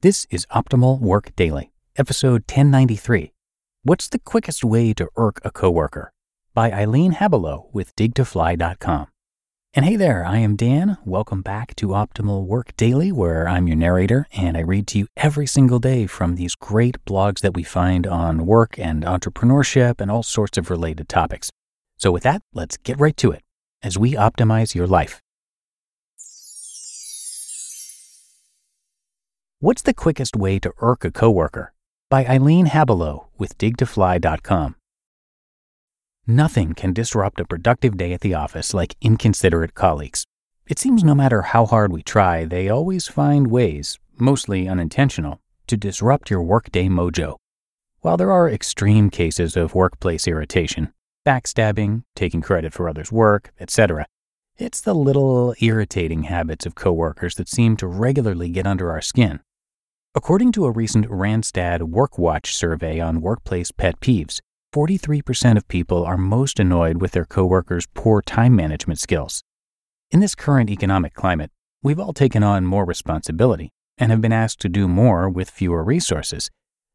This is Optimal Work Daily, episode 1093. What's the quickest way to irk a coworker? By Eileen Habelow with digtofly.com. And hey there, I am Dan. Welcome back to Optimal Work Daily, where I'm your narrator and I read to you every single day from these great blogs that we find on work and entrepreneurship and all sorts of related topics. So, with that, let's get right to it as we optimize your life. What's the quickest way to irk a coworker? By Eileen Habelow with digtofly.com. Nothing can disrupt a productive day at the office like inconsiderate colleagues. It seems no matter how hard we try, they always find ways, mostly unintentional, to disrupt your workday mojo. While there are extreme cases of workplace irritation, backstabbing, taking credit for others' work, etc., it's the little irritating habits of coworkers that seem to regularly get under our skin. According to a recent Randstad WorkWatch survey on workplace pet peeves, 43% of people are most annoyed with their coworkers' poor time management skills. In this current economic climate, we've all taken on more responsibility and have been asked to do more with fewer resources.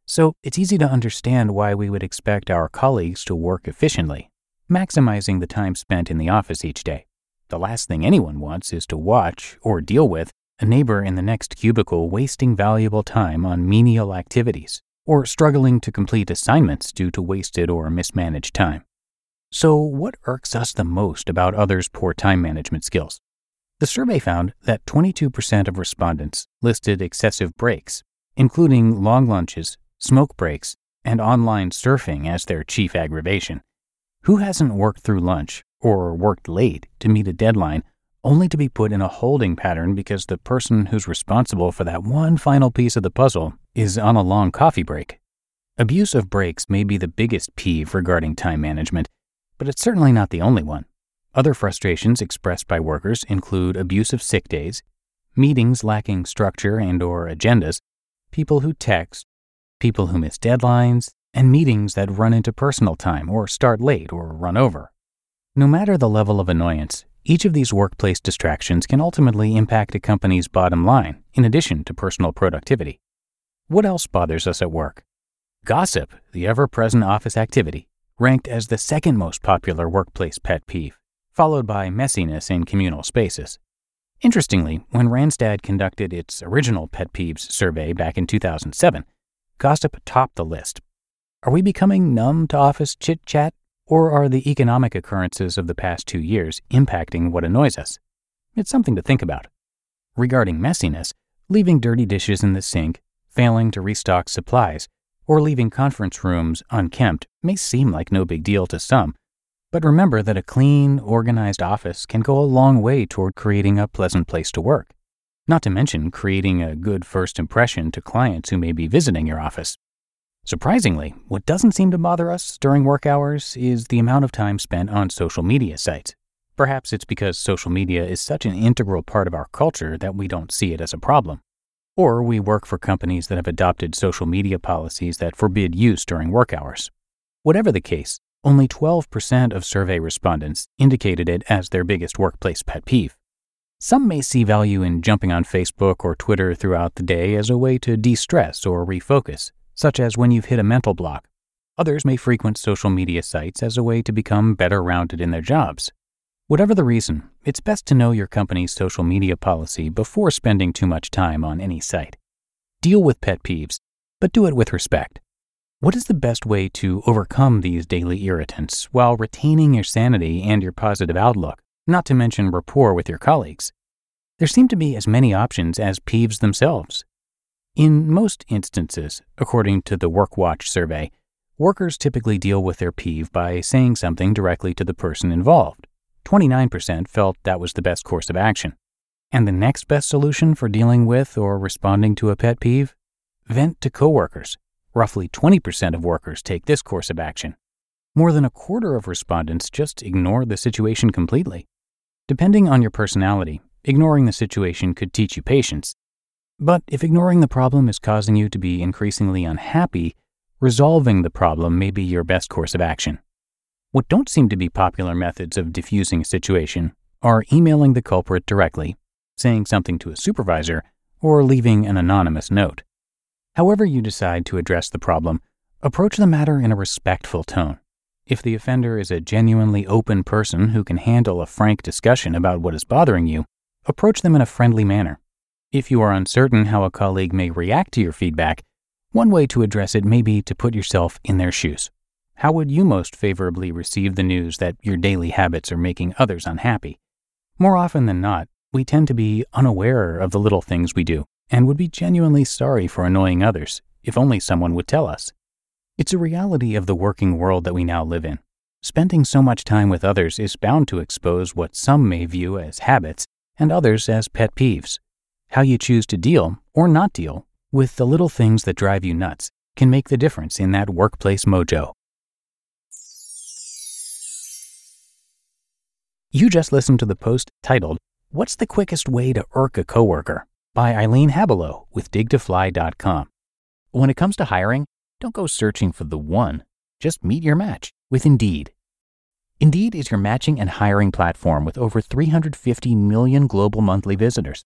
So it's easy to understand why we would expect our colleagues to work efficiently, maximizing the time spent in the office each day. The last thing anyone wants is to watch or deal with a neighbor in the next cubicle wasting valuable time on menial activities, or struggling to complete assignments due to wasted or mismanaged time. So, what irks us the most about others' poor time management skills? The survey found that 22% of respondents listed excessive breaks, including long lunches, smoke breaks, and online surfing as their chief aggravation. Who hasn't worked through lunch or worked late to meet a deadline only to be put in a holding pattern because the person who's responsible for that one final piece of the puzzle is on a long coffee break. Abuse of breaks may be the biggest peeve regarding time management, but it's certainly not the only one. Other frustrations expressed by workers include abuse of sick days, meetings lacking structure and or agendas, people who text, people who miss deadlines, and meetings that run into personal time or start late or run over. No matter the level of annoyance, each of these workplace distractions can ultimately impact a company's bottom line, in addition to personal productivity. What else bothers us at work? Gossip, the ever present office activity, ranked as the second most popular workplace pet peeve, followed by messiness in communal spaces. Interestingly, when Randstad conducted its original pet peeves survey back in 2007, gossip topped the list. Are we becoming numb to office chit chat or are the economic occurrences of the past two years impacting what annoys us? It's something to think about. Regarding messiness, leaving dirty dishes in the sink, failing to restock supplies, or leaving conference rooms unkempt may seem like no big deal to some, but remember that a clean, organized office can go a long way toward creating a pleasant place to work. Not to mention creating a good first impression to clients who may be visiting your office. Surprisingly, what doesn't seem to bother us during work hours is the amount of time spent on social media sites. Perhaps it's because social media is such an integral part of our culture that we don't see it as a problem. Or we work for companies that have adopted social media policies that forbid use during work hours. Whatever the case, only 12% of survey respondents indicated it as their biggest workplace pet peeve. Some may see value in jumping on Facebook or Twitter throughout the day as a way to de stress or refocus, such as when you've hit a mental block. Others may frequent social media sites as a way to become better rounded in their jobs. Whatever the reason, it's best to know your company's social media policy before spending too much time on any site. Deal with pet peeves, but do it with respect. What is the best way to overcome these daily irritants while retaining your sanity and your positive outlook, not to mention rapport with your colleagues? There seem to be as many options as peeves themselves. In most instances, according to the WorkWatch survey, workers typically deal with their peeve by saying something directly to the person involved. 29% felt that was the best course of action. And the next best solution for dealing with or responding to a pet peeve? vent to coworkers. Roughly 20% of workers take this course of action. More than a quarter of respondents just ignore the situation completely. Depending on your personality, ignoring the situation could teach you patience. But if ignoring the problem is causing you to be increasingly unhappy, resolving the problem may be your best course of action. What don't seem to be popular methods of diffusing a situation are emailing the culprit directly, saying something to a supervisor, or leaving an anonymous note. However, you decide to address the problem, approach the matter in a respectful tone. If the offender is a genuinely open person who can handle a frank discussion about what is bothering you, approach them in a friendly manner. If you are uncertain how a colleague may react to your feedback, one way to address it may be to put yourself in their shoes. How would you most favorably receive the news that your daily habits are making others unhappy? More often than not, we tend to be unaware of the little things we do and would be genuinely sorry for annoying others if only someone would tell us. It's a reality of the working world that we now live in. Spending so much time with others is bound to expose what some may view as habits and others as pet peeves. How you choose to deal, or not deal, with the little things that drive you nuts can make the difference in that workplace mojo. You just listened to the post titled, What's the Quickest Way to Irk a Coworker? by Eileen Habelow with digtofly.com. When it comes to hiring, don't go searching for the one. Just meet your match with Indeed. Indeed is your matching and hiring platform with over 350 million global monthly visitors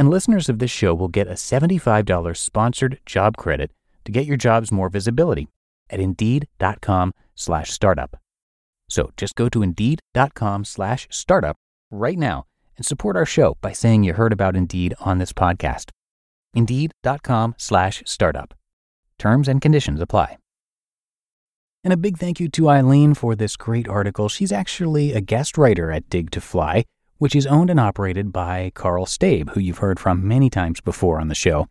And listeners of this show will get a $75 sponsored job credit to get your jobs more visibility at indeed.com slash startup. So just go to indeed.com slash startup right now and support our show by saying you heard about Indeed on this podcast. Indeed.com slash startup. Terms and conditions apply. And a big thank you to Eileen for this great article. She's actually a guest writer at Dig to Fly, which is owned and operated by Karl Staib, who you've heard from many times before on the show.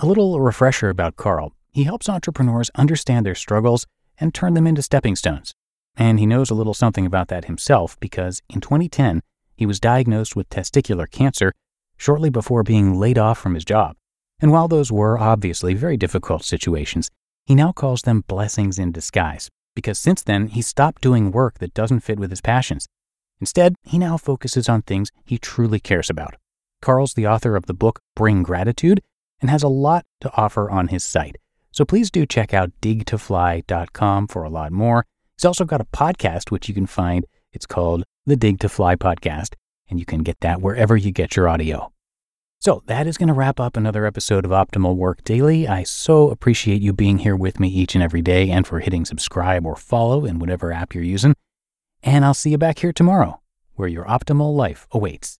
A little refresher about Karl. He helps entrepreneurs understand their struggles and turn them into stepping stones. And he knows a little something about that himself because in 2010, he was diagnosed with testicular cancer shortly before being laid off from his job. And while those were obviously very difficult situations, he now calls them blessings in disguise because since then he stopped doing work that doesn't fit with his passions. Instead, he now focuses on things he truly cares about. Karl's the author of the book Bring Gratitude and has a lot to offer on his site. So please do check out digtofly.com for a lot more. He's also got a podcast which you can find. It's called the Dig to Fly podcast, and you can get that wherever you get your audio. So that is going to wrap up another episode of Optimal Work Daily. I so appreciate you being here with me each and every day and for hitting subscribe or follow in whatever app you're using. And I'll see you back here tomorrow, where your optimal life awaits.